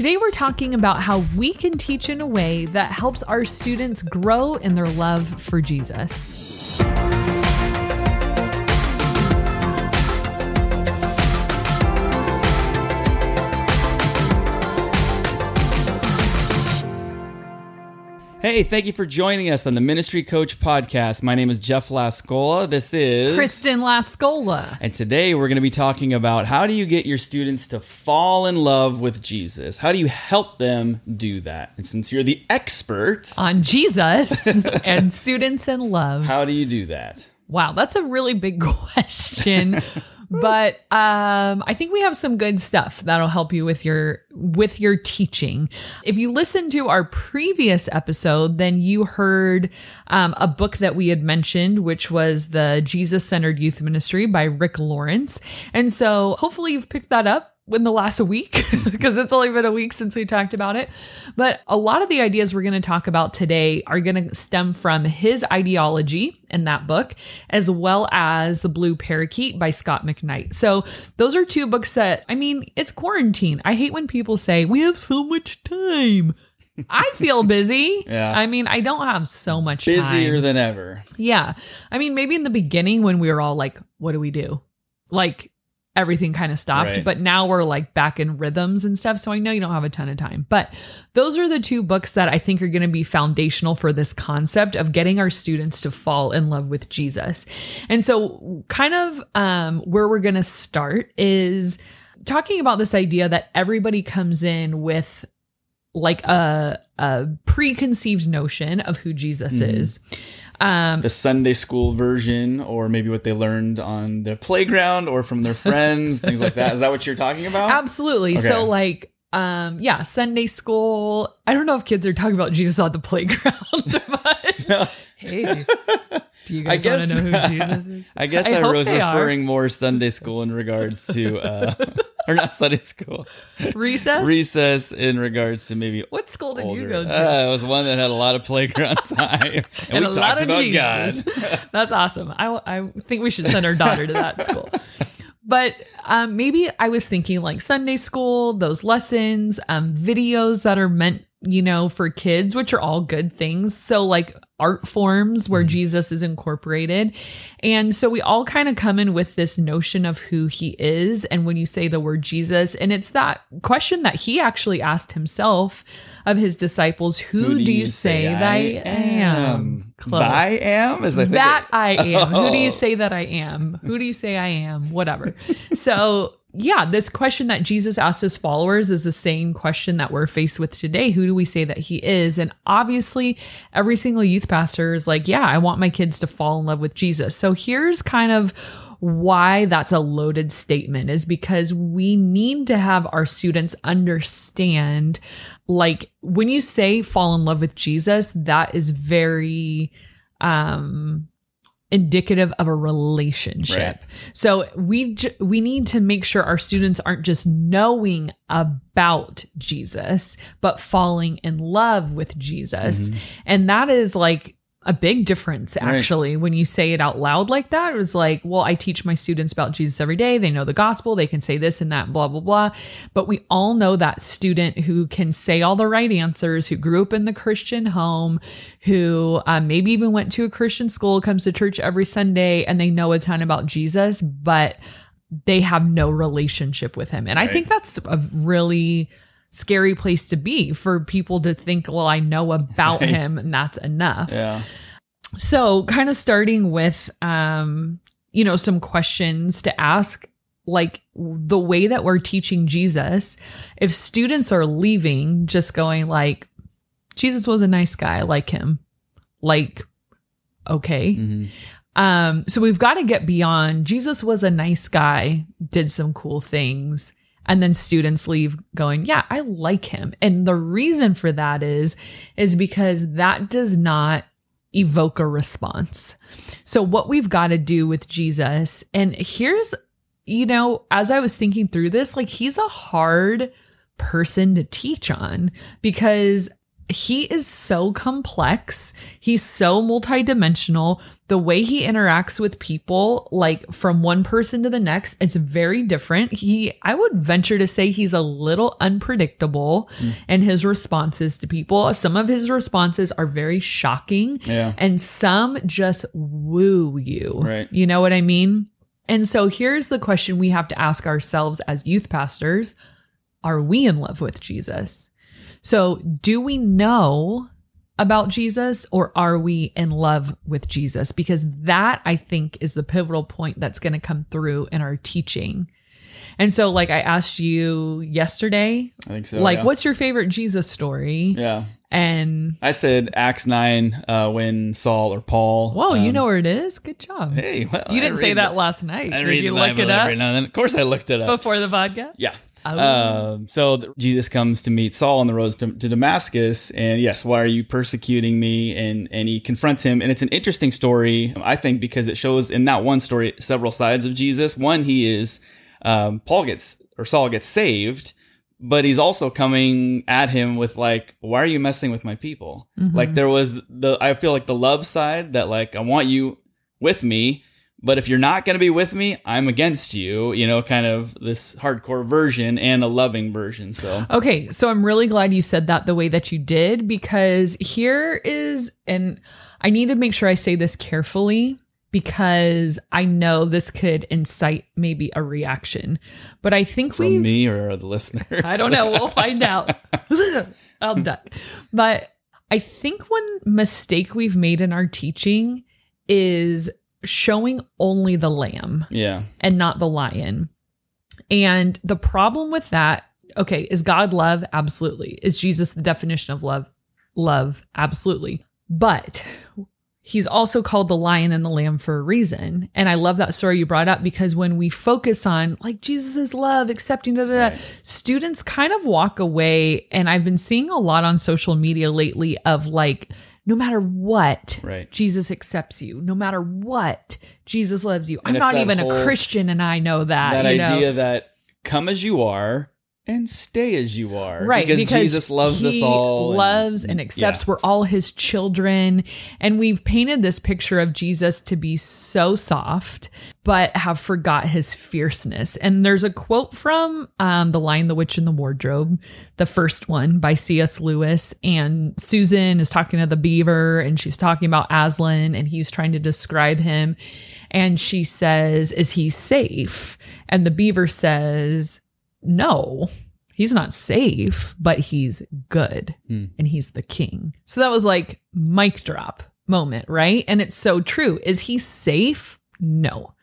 Today, we're talking about how we can teach in a way that helps our students grow in their love for Jesus. Hey, thank you for joining us on the Ministry Coach Podcast. My name is Jeff Lascola. This is Kristen Lascola. And today we're going to be talking about how do you get your students to fall in love with Jesus? How do you help them do that? And since you're the expert on Jesus and students in love, how do you do that? Wow, that's a really big question but um, I think we have some good stuff that'll help you with your with your teaching. If you listen to our previous episode, then you heard um, a book that we had mentioned, which was the Jesus Centered Youth Ministry by Rick Lawrence. And so hopefully you've picked that up in the last week because it's only been a week since we talked about it. But a lot of the ideas we're going to talk about today are going to stem from his ideology in that book, as well as The Blue Parakeet by Scot McKnight. So those are two books that, I mean, it's quarantine. I hate when people say, we have so much time. I feel busy. yeah. I mean, I don't have so much Busier time. than ever. Yeah. I mean, maybe in the beginning when we were all like, what do we do? Like, everything kind of stopped. Right. But now we're like back in rhythms and stuff. So I know you don't have a ton of time. But those are the two books that I think are going to be foundational for this concept of getting our students to fall in love with Jesus. And so, kind of um, where we're going to start is talking about this idea that everybody comes in with like a, a preconceived notion of who Jesus mm-hmm. is. Um, the Sunday school version, or maybe what they learned on the playground or from their friends, things like that. Is that what you're talking about? Absolutely. Okay. So, like, um, yeah, Sunday school. I don't know if kids are talking about Jesus on the playground, but no. hey, do you guys want to know who Jesus is? I guess I, I was referring are. more Sunday school in regards to, uh, or not Sunday school, recess. Recess in regards to maybe what school did older. you go to? Uh, it was one that had a lot of playground time, and, and we talked about Jesus. God. That's awesome. I I think we should send our daughter to that school. But um, maybe I was thinking like Sunday school, those lessons, um, videos that are meant you know, for kids, which are all good things. So, like art forms where mm-hmm. Jesus is incorporated. And so we all kind of come in with this notion of who he is. And when you say the word Jesus, and it's that question that he actually asked himself of his disciples Who, who do, do, you say, say that I am? Close. I am? Is that, that I am. Oh. Who do you say that I am? Who do you say I am? Whatever. so yeah, this question that Jesus asked his followers is the same question that we're faced with today. Who do we say that he is? And obviously, every single youth pastor is like, yeah, I want my kids to fall in love with Jesus. So here's kind of why that's a loaded statement is because we need to have our students understand like when you say fall in love with Jesus, that is very um indicative of a relationship. Right. So we j- we need to make sure our students aren't just knowing about Jesus, but falling in love with Jesus. Mm-hmm. And that is like a big difference actually right. when you say it out loud like that. It was like, well, I teach my students about Jesus every day. They know the gospel. They can say this and that, blah, blah, blah. But we all know that student who can say all the right answers, who grew up in the Christian home, who uh, maybe even went to a Christian school, comes to church every Sunday, and they know a ton about Jesus, but they have no relationship with him. And right. I think that's a really scary place to be for people to think, well, I know about right. him and that's enough. Yeah. So, kind of starting with, um, you know, some questions to ask, like the way that we're teaching Jesus, if students are leaving just going like, Jesus was a nice guy, I like him, like, okay. Mm-hmm. Um, so we've got to get beyond Jesus was a nice guy, did some cool things and then students leave going yeah i like him. And the reason for that is is because that does not evoke a response. So what we've got to do with jesus and here's you know as i was thinking through this like he's a hard person to teach on because he is so complex. He's so multidimensional. The way he interacts with people, like from one person to the next, it's very different. He, I would venture to say he's a little unpredictable Mm. in his responses to people. Some of his responses are very shocking Yeah. and some just woo you. Right. You know what I mean? And so here's the question we have to ask ourselves as youth pastors Are we in love with Jesus? So, do we know about Jesus or are we in love with Jesus? Because that I think is the pivotal point that's going to come through in our teaching. And so, like I asked you yesterday, I think so. like, yeah. what's your favorite Jesus story? Yeah. And I said Acts 9 uh, when Saul or Paul. whoa, you um, know where it is? Good job. Hey, well, you didn't say that the- last night. I Did read you the look Bible it up every now and then. Of course, I looked it up. before the podcast? Yeah. Oh. Um, so Jesus comes to meet Saul on the road to, to Damascus, and yes, why are you persecuting me? And and he confronts him, and it's an interesting story, I think, because it shows in that one story several sides of Jesus. One, he is um, Paul gets or Saul gets saved, but he's also coming at him with like, why are you messing with my people? Mhm. Like there was the I feel like the love side that like I want you with me, but if you're not going to be with me, I'm against you, you know, kind of this hardcore version and a loving version. So, Okay, so I'm really glad you said that the way that you did because here is, and I need to make sure I say this carefully because I know this could incite maybe a reaction. But I think we me or the listeners, I don't know. We'll find out. I'll duck. But I think one mistake we've made in our teaching is showing only the lamb yeah, and not the lion. And the problem with that, okay, is God love? Absolutely. Is Jesus the definition of love? Love, absolutely. But he's also called the lion and the lamb for a reason. And I love that story you brought up because when we focus on like Jesus is love, accepting, da, da, da, Right. students kind of walk away. And I've been seeing a lot on social media lately of like, no matter what, right. Jesus accepts you. No matter what, Jesus loves you. And I'm not even whole- a Christian and I know that. That you know? idea that come as you are and stay as you are, Right. Because, Jesus loves us all, Loves and accepts. We're all his children. And we've painted this picture of Jesus to be so soft, but have forgot his fierceness. And there's a quote from um, The Lion, the Witch, and the Wardrobe, the first one by C.S. Lewis. And Susan is talking to the beaver and she's talking about Aslan and he's trying to describe him. And she says, Is he safe? And the beaver says, No, he's not safe, but he's good Hmm. and he's the king. So that was like mic drop moment, right? And it's so true. Is he safe? No.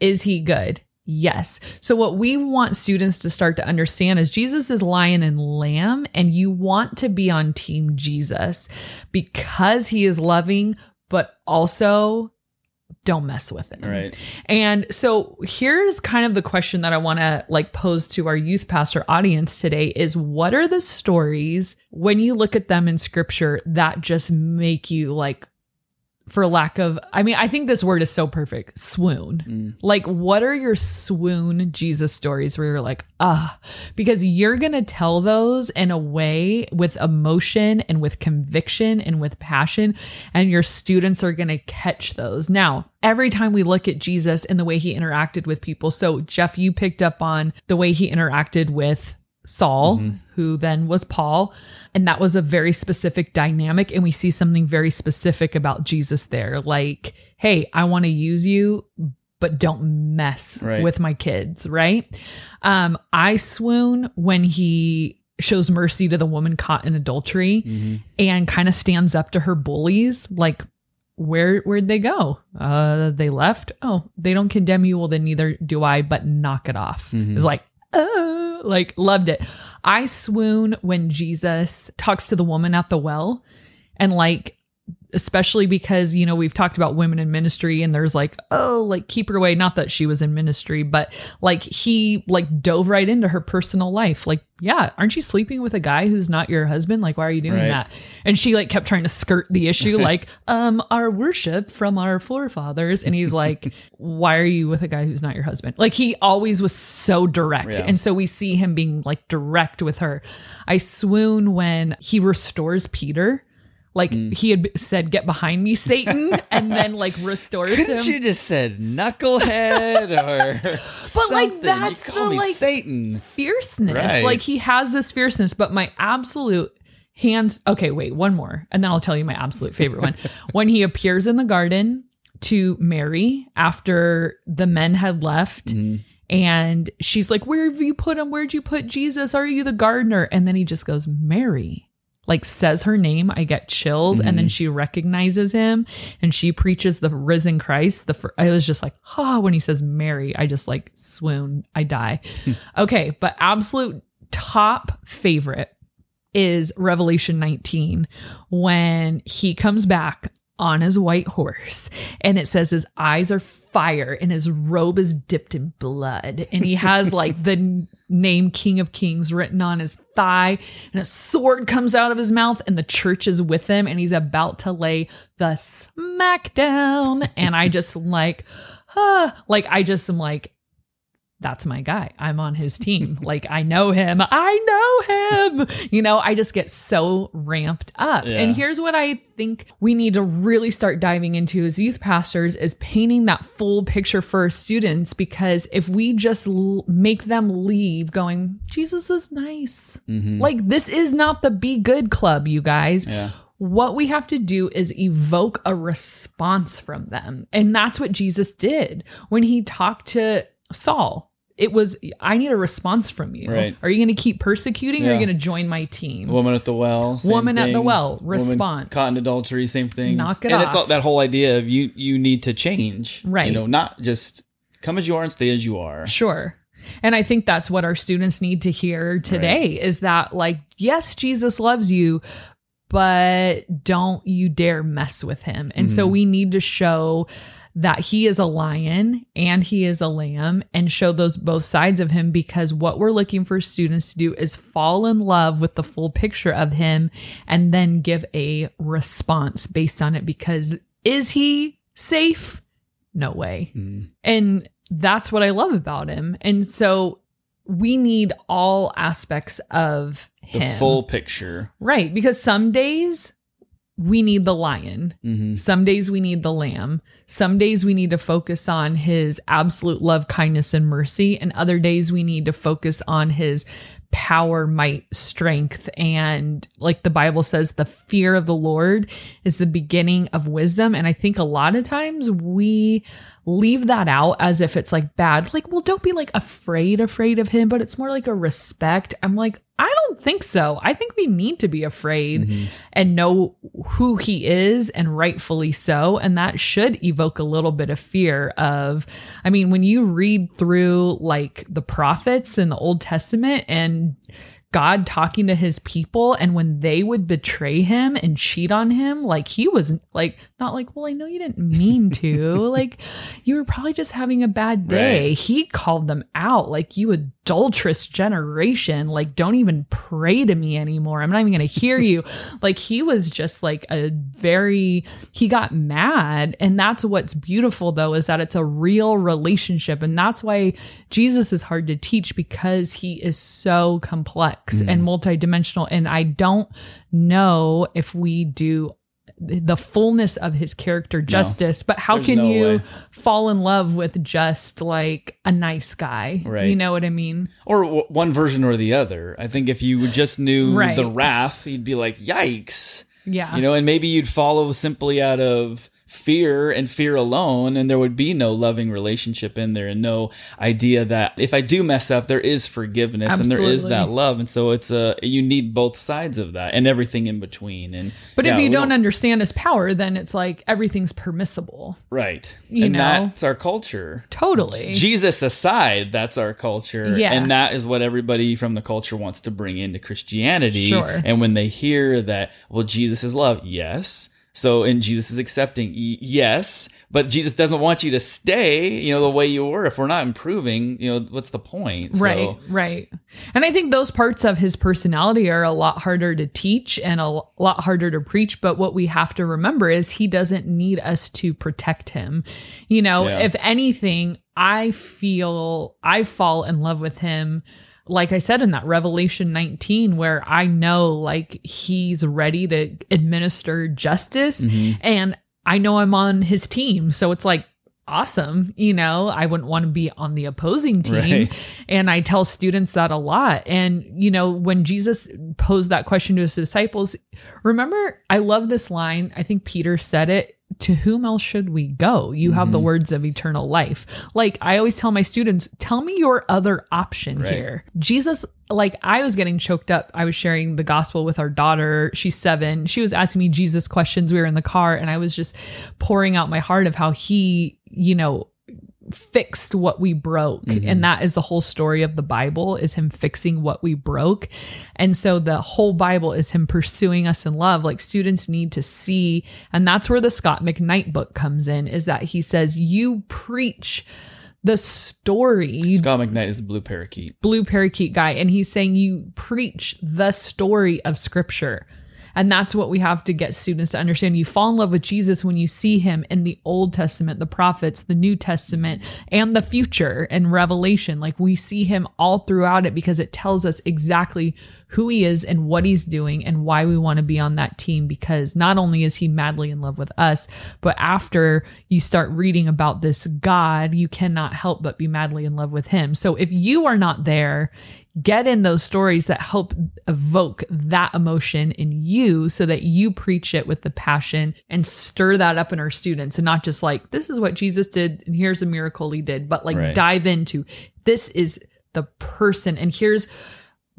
Is he good? Yes. So what we want students to start to understand is Jesus is lion and lamb and you want to be on team Jesus because he is loving but also don't mess with it. right. And so here's kind of the question that I want to like pose to our youth pastor audience today is what are the stories when you look at them in scripture that just make you like for lack of I mean I think this word is so perfect swoon. Mm. Like what are your swoon Jesus stories where you're like ah because you're going to tell those in a way with emotion and with conviction and with passion and your students are going to catch those. Now, every time we look at Jesus and the way he interacted with people. So, Jeff, you picked up on the way he interacted with Saul, Mhm. who then was Paul. And that was a very specific dynamic. And we see something very specific about Jesus there. Like, hey, I want to use you, but don't mess Right. with my kids, right? Um, I swoon when he shows mercy to the woman caught in adultery Mhm. and kind of stands up to her bullies like where where'd they go uh they left oh they don't condemn you well then neither do i but knock it off Mhm. it's like oh like loved it. I swoon when jesus talks to the woman at the well and like especially because, you know, we've talked about women in ministry and there's like, oh, like keep her away. Not that she was in ministry, but like he like dove right into her personal life. Like, yeah, aren't you sleeping with a guy who's not your husband? Like, why are you doing Right. that? And she like kept trying to skirt the issue, like, um, our worship from our forefathers. And he's like, why are you with a guy who's not your husband? Like, he always was so direct. Yeah. And so we see him being like direct with her. I swoon when he restores Peter. Like Mm. he had said, "Get behind me, Satan," and then like restores him. Couldn't you just said knucklehead or But, like, something? that's you call the, like- Satan. fierceness. Right. Like he has this fierceness, but my absolute hands. Okay, wait, one more, and then I'll tell you my absolute favorite one. when he appears in the garden to Mary after the men had left. Mhm. And she's like, Where have you put him? Where'd you put Jesus? Are you the gardener? And then he just goes, Mary. Like says her name, I get chills, and then she recognizes him, and she preaches the risen Christ. The fir- I was just like, ah, when he says Mary, I just like swoon, I die. okay, but absolute top favorite is Revelation 19 when he comes back on his white horse. And it says his eyes are fire and his robe is dipped in blood. And he has like the name King of Kings written on his thigh. And a sword comes out of his mouth and the church is with him. And he's about to lay the smackdown. and I just like huh like I just am like that's my guy. I'm on his team. like I know him. I know him. You know, I just get so ramped up. Yeah. And here's what I think we need to really start diving into as youth pastors is painting that full picture for our students because if we just l- make them leave going, Jesus is nice. Mhm. Like this is not the be good club, you guys Yeah. what we have to do is evoke a response from them. And that's what Jesus did when he talked to Saul. It was, I need a response from you. Right. Are you going to keep persecuting or are you going to join my team? Woman at the well. same Woman at the thing. well, Woman response. Caught in adultery, same thing. Knock it and it's all, that whole idea of you you need to change. Right. You know, not just come as you are and stay as you are. Sure. And I think that's what our students need to hear today is that, like, yes, Jesus loves you, but don't you dare mess with him. And so Mhm. we need to show that he is a lion and he is a lamb and show those both sides of him because what we're looking for students to do is fall in love with the full picture of him and then give a response based on it because is he safe? No way. Mm. And that's what I love about him. And so we need all aspects of The him. full picture. right. Because some days we need the lion. hmm Some days we need the lamb. Some days we need to focus on his absolute love, kindness, and mercy. And other days we need to focus on his power, might, strength. And like the Bible says, the fear of the Lord is the beginning of wisdom. And I think a lot of times we leave that out as if it's like bad. Like, well, don't be like afraid, afraid of him, but it's more like a respect. I'm like, I don't think so. I think we need to be afraid Mm-hmm. and know who he is and rightfully so and that should evoke a little bit of fear of i mean when you read through like the prophets in the old testament and God talking to his people and when they would betray him and cheat on him like he was like not like well I know you didn't mean to. Like you were probably just having a bad day. Right. he called them out. Like you adulterous generation. Like don't even pray to me anymore. I'm not even going to hear you. Like he was just like a very he got mad. And that's what's beautiful though is that it's a real relationship. And that's why jesus is hard to teach because he is so complex and mm. multidimensional and i don't know if we do the fullness of his character justice but how can no you way. fall in love with just like a nice guy Right. you know what i mean Or w- one version or the other. I think if you just knew Right. the wrath, you'd be like, yikes. yeah You know, and maybe you'd follow simply out of fear and fear alone, and there would be no loving relationship in there and no idea that if I do mess up, there is forgiveness and there is that love. And so it's a, you need both sides of that and everything in between. And but yeah, if you we don't, understand his power then it's like everything's permissible right. you and know. that's our culture. totally Jesus aside, that's our culture. Yeah. And that is what everybody from the culture wants to bring into Christianity. Sure. And when they hear that, well, Jesus is love, yes. So, and Jesus is accepting, yes, but Jesus doesn't want you to stay, you know, the way you were. If we're not improving, you know, what's the point? So, right, right. And I think those parts of his personality are a lot harder to teach and a lot harder to preach. But what we have to remember is he doesn't need us to protect him. You know, yeah. if anything, I feel I fall in love with him like I said in that Revelation 19, where I know like he's ready to administer justice mm-hmm. and I know I'm on his team. So it's like, awesome. You know, I wouldn't want to be on the opposing team. Right. And I tell students that a lot. And, you know, when Jesus posed that question to his disciples, remember, I love this line. I think Peter said it to whom else should we go? You have mm-hmm. the words of eternal life. Like I always tell my students, tell me your other option right. here. Jesus, like I was getting choked up. I was sharing the gospel with our daughter. She's seven. She was asking me Jesus questions. We were in the car and I was just pouring out my heart of how he, you know, fixed what we broke mm-hmm. and that is the whole story of the bible is him fixing what we broke and so the whole bible is him pursuing us in love like students need to see and that's where the scot mcknight book comes in is that he says you preach the story. Scot McKnight is the blue parakeet. Blue parakeet guy. And he's saying you preach the story of scripture. And that's what we have to get students to understand. You fall in love with Jesus when you see him in the Old Testament, the prophets, the New Testament, and the future and Revelation. Like we see him all throughout it because it tells us exactly who he is and what he's doing and why we want to be on that team. Because not only is he madly in love with us, but after you start reading about this God, you cannot help but be madly in love with him. So if you are not there, get in those stories that help evoke that emotion in you so that you preach it with the passion and stir that up in our students and not just like this is what Jesus did and here's a miracle he did but like right. dive into this is the person and here's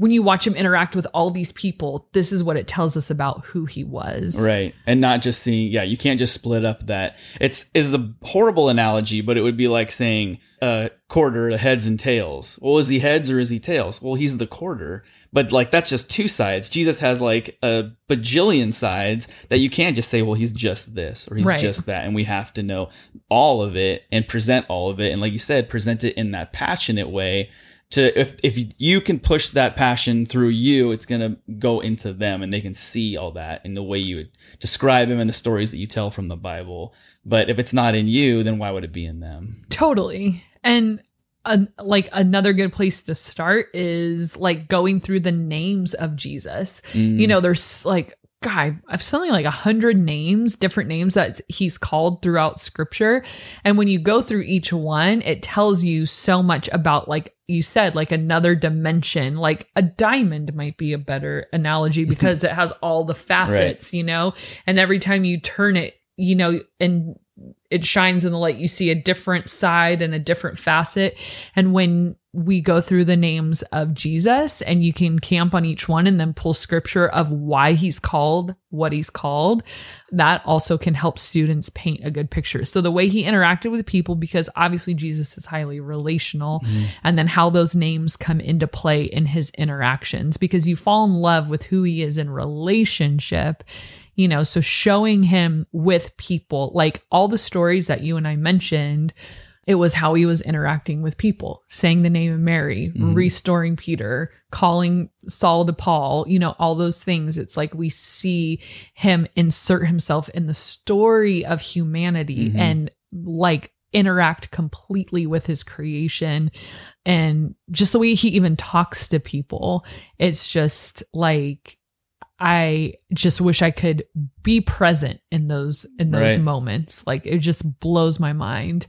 when you watch him interact with all these people, this is what it tells us about who he was. Right. And not just seeing, yeah, you can't just split up that. It's is a horrible analogy, but it would be like saying a quarter, the heads and tails. Well, is he heads or is he tails? Well, he's the quarter. But like that's just two sides. Jesus has like a bajillion sides that you can't just say, well, he's just this or he's right. just that. And we have to know all of it and present all of it. And like you said, present it in that passionate way to if if you can push that passion through you, it's gonna go into them, and they can see all that in the way you describe him and the stories that you tell from the Bible. But if it's not in you, then why would it be in them? Totally. And uh, like another good place to start is like going through the names of Jesus. Mm. You know, there's like God, I've something like a hundred names, different names that he's called throughout scripture. And when you go through each one, it tells you so much about, like you said, like another dimension. Like a diamond might be a better analogy because it has all the facets, right. you know? And every time you turn it, you know, and it shines in the light, you see a different side and a different facet. And when we go through the names of Jesus and you can camp on each one and then pull scripture of why he's called what he's called. That also can help students paint a good picture. So the way he interacted with people, because obviously Jesus is highly relational, mm-hmm. and then how those names come into play in his interactions, because you fall in love with who he is in relationship you know so showing him with people like all the stories that you and I mentioned it was how he was interacting with people, saying the name of Mary, mm. restoring Peter, calling Saul to Paul, you know, all those things. It's like we see him insert himself in the story of humanity mm-hmm. and like interact completely with his creation and just the way he even talks to people. It's just like I just wish I could be present in those in those right. moments. Like it just blows my mind.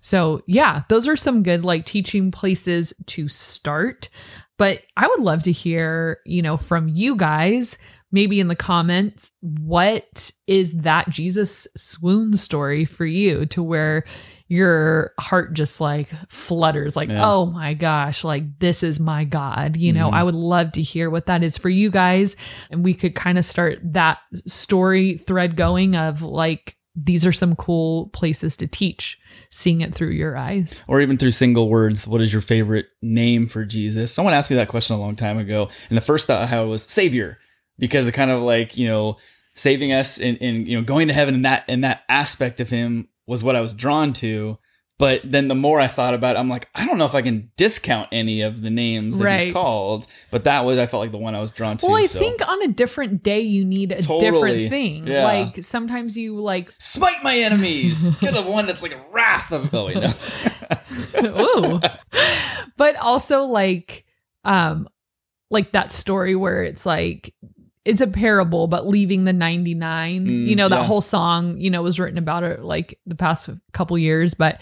So, yeah, those are some good like teaching places to start. But I would love to hear, you know, from you guys, maybe in the comments, what is that Jesus swoon story for you to where your heart just like flutters like yeah. oh my gosh like this is my god you know mm-hmm. i would love to hear what that is for you guys and we could kind of start that story thread going of like these are some cool places to teach seeing it through your eyes or even through single words what is your favorite name for jesus someone asked me that question a long time ago and the first thought i had was savior because it kind of like you know saving us and, and you know going to heaven and that and that aspect of him was what I was drawn to. But then the more I thought about it, I'm like, I don't know if I can discount any of the names that Right. he's called. But that was I felt like the one I was drawn to. Well, I so. think on a different day you need a Totally. different thing. Yeah. Like sometimes you like smite my enemies. Get the one that's like a wrath of. Oh wait, no. ooh. but also like um like that story where it's like it's a parable but leaving the 99 Mm, you know that yeah. whole song you know was written about it like the past couple years but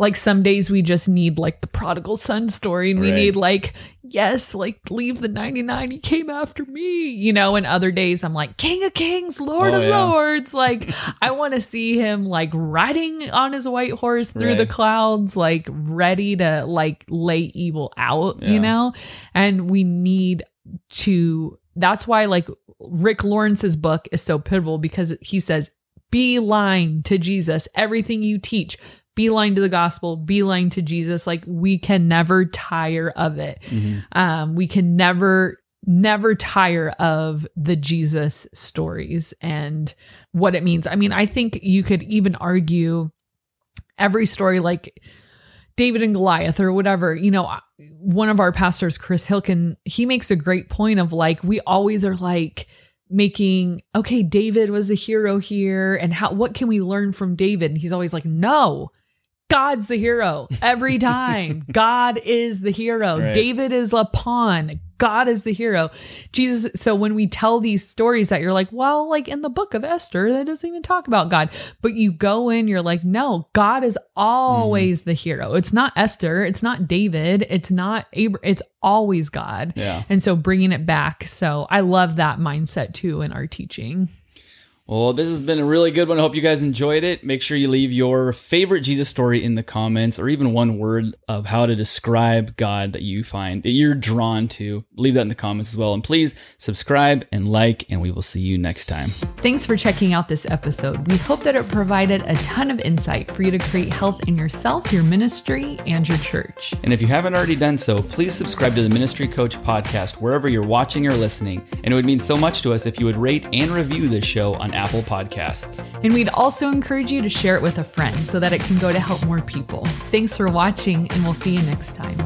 like some days we just need like the prodigal son story and we Right. need like yes like leave the 99 he came after me you know and other days i'm like king of kings lord Oh, of yeah. lords like i want to see him like riding on his white horse through the clouds like ready to like lay evil out Yeah. you know and we need to that's why like rick lawrence's book is so pivotal because he says "Be beeline to jesus. Everything you teach be beeline to the gospel Be beeline to jesus. Like we can never tire of it. Mhm. um we can never never tire of the jesus stories and what it means. I mean i think you could even argue every story like david and goliath or whatever you know one of our pastors chris hilkin he makes a great point of like we always are like making okay david was the hero here and how what can we learn from david? And he's always like no god's the hero every time. God is the hero. Right. david is a pawn god is the hero. Jesus so when we tell these stories that you're like well like in the book of esther that doesn't even talk about god. But you go in you're like no god is always mm-hmm. the hero. It's not esther. It's not david. It's not Abra- it's always god. Yeah. and so bringing it back. So i love that mindset too in our teaching Well, this has been a really good one. I hope you guys enjoyed it. Make sure you leave your favorite Jesus story in the comments or even one word of how to describe God that you find that you're drawn to. Leave that in the comments as well. And please subscribe and like, and we will see you next time. Thanks for checking out this episode. We hope that it provided a ton of insight for you to create health in yourself, your ministry, and your church. And if you haven't already done so, please subscribe to the Ministry Coach podcast wherever you're watching or listening. And it would mean so much to us if you would rate and review this show on Apple Podcasts. And we'd also encourage you to share it with a friend so that it can go to help more people. Thanks for watching, and we'll see you next time.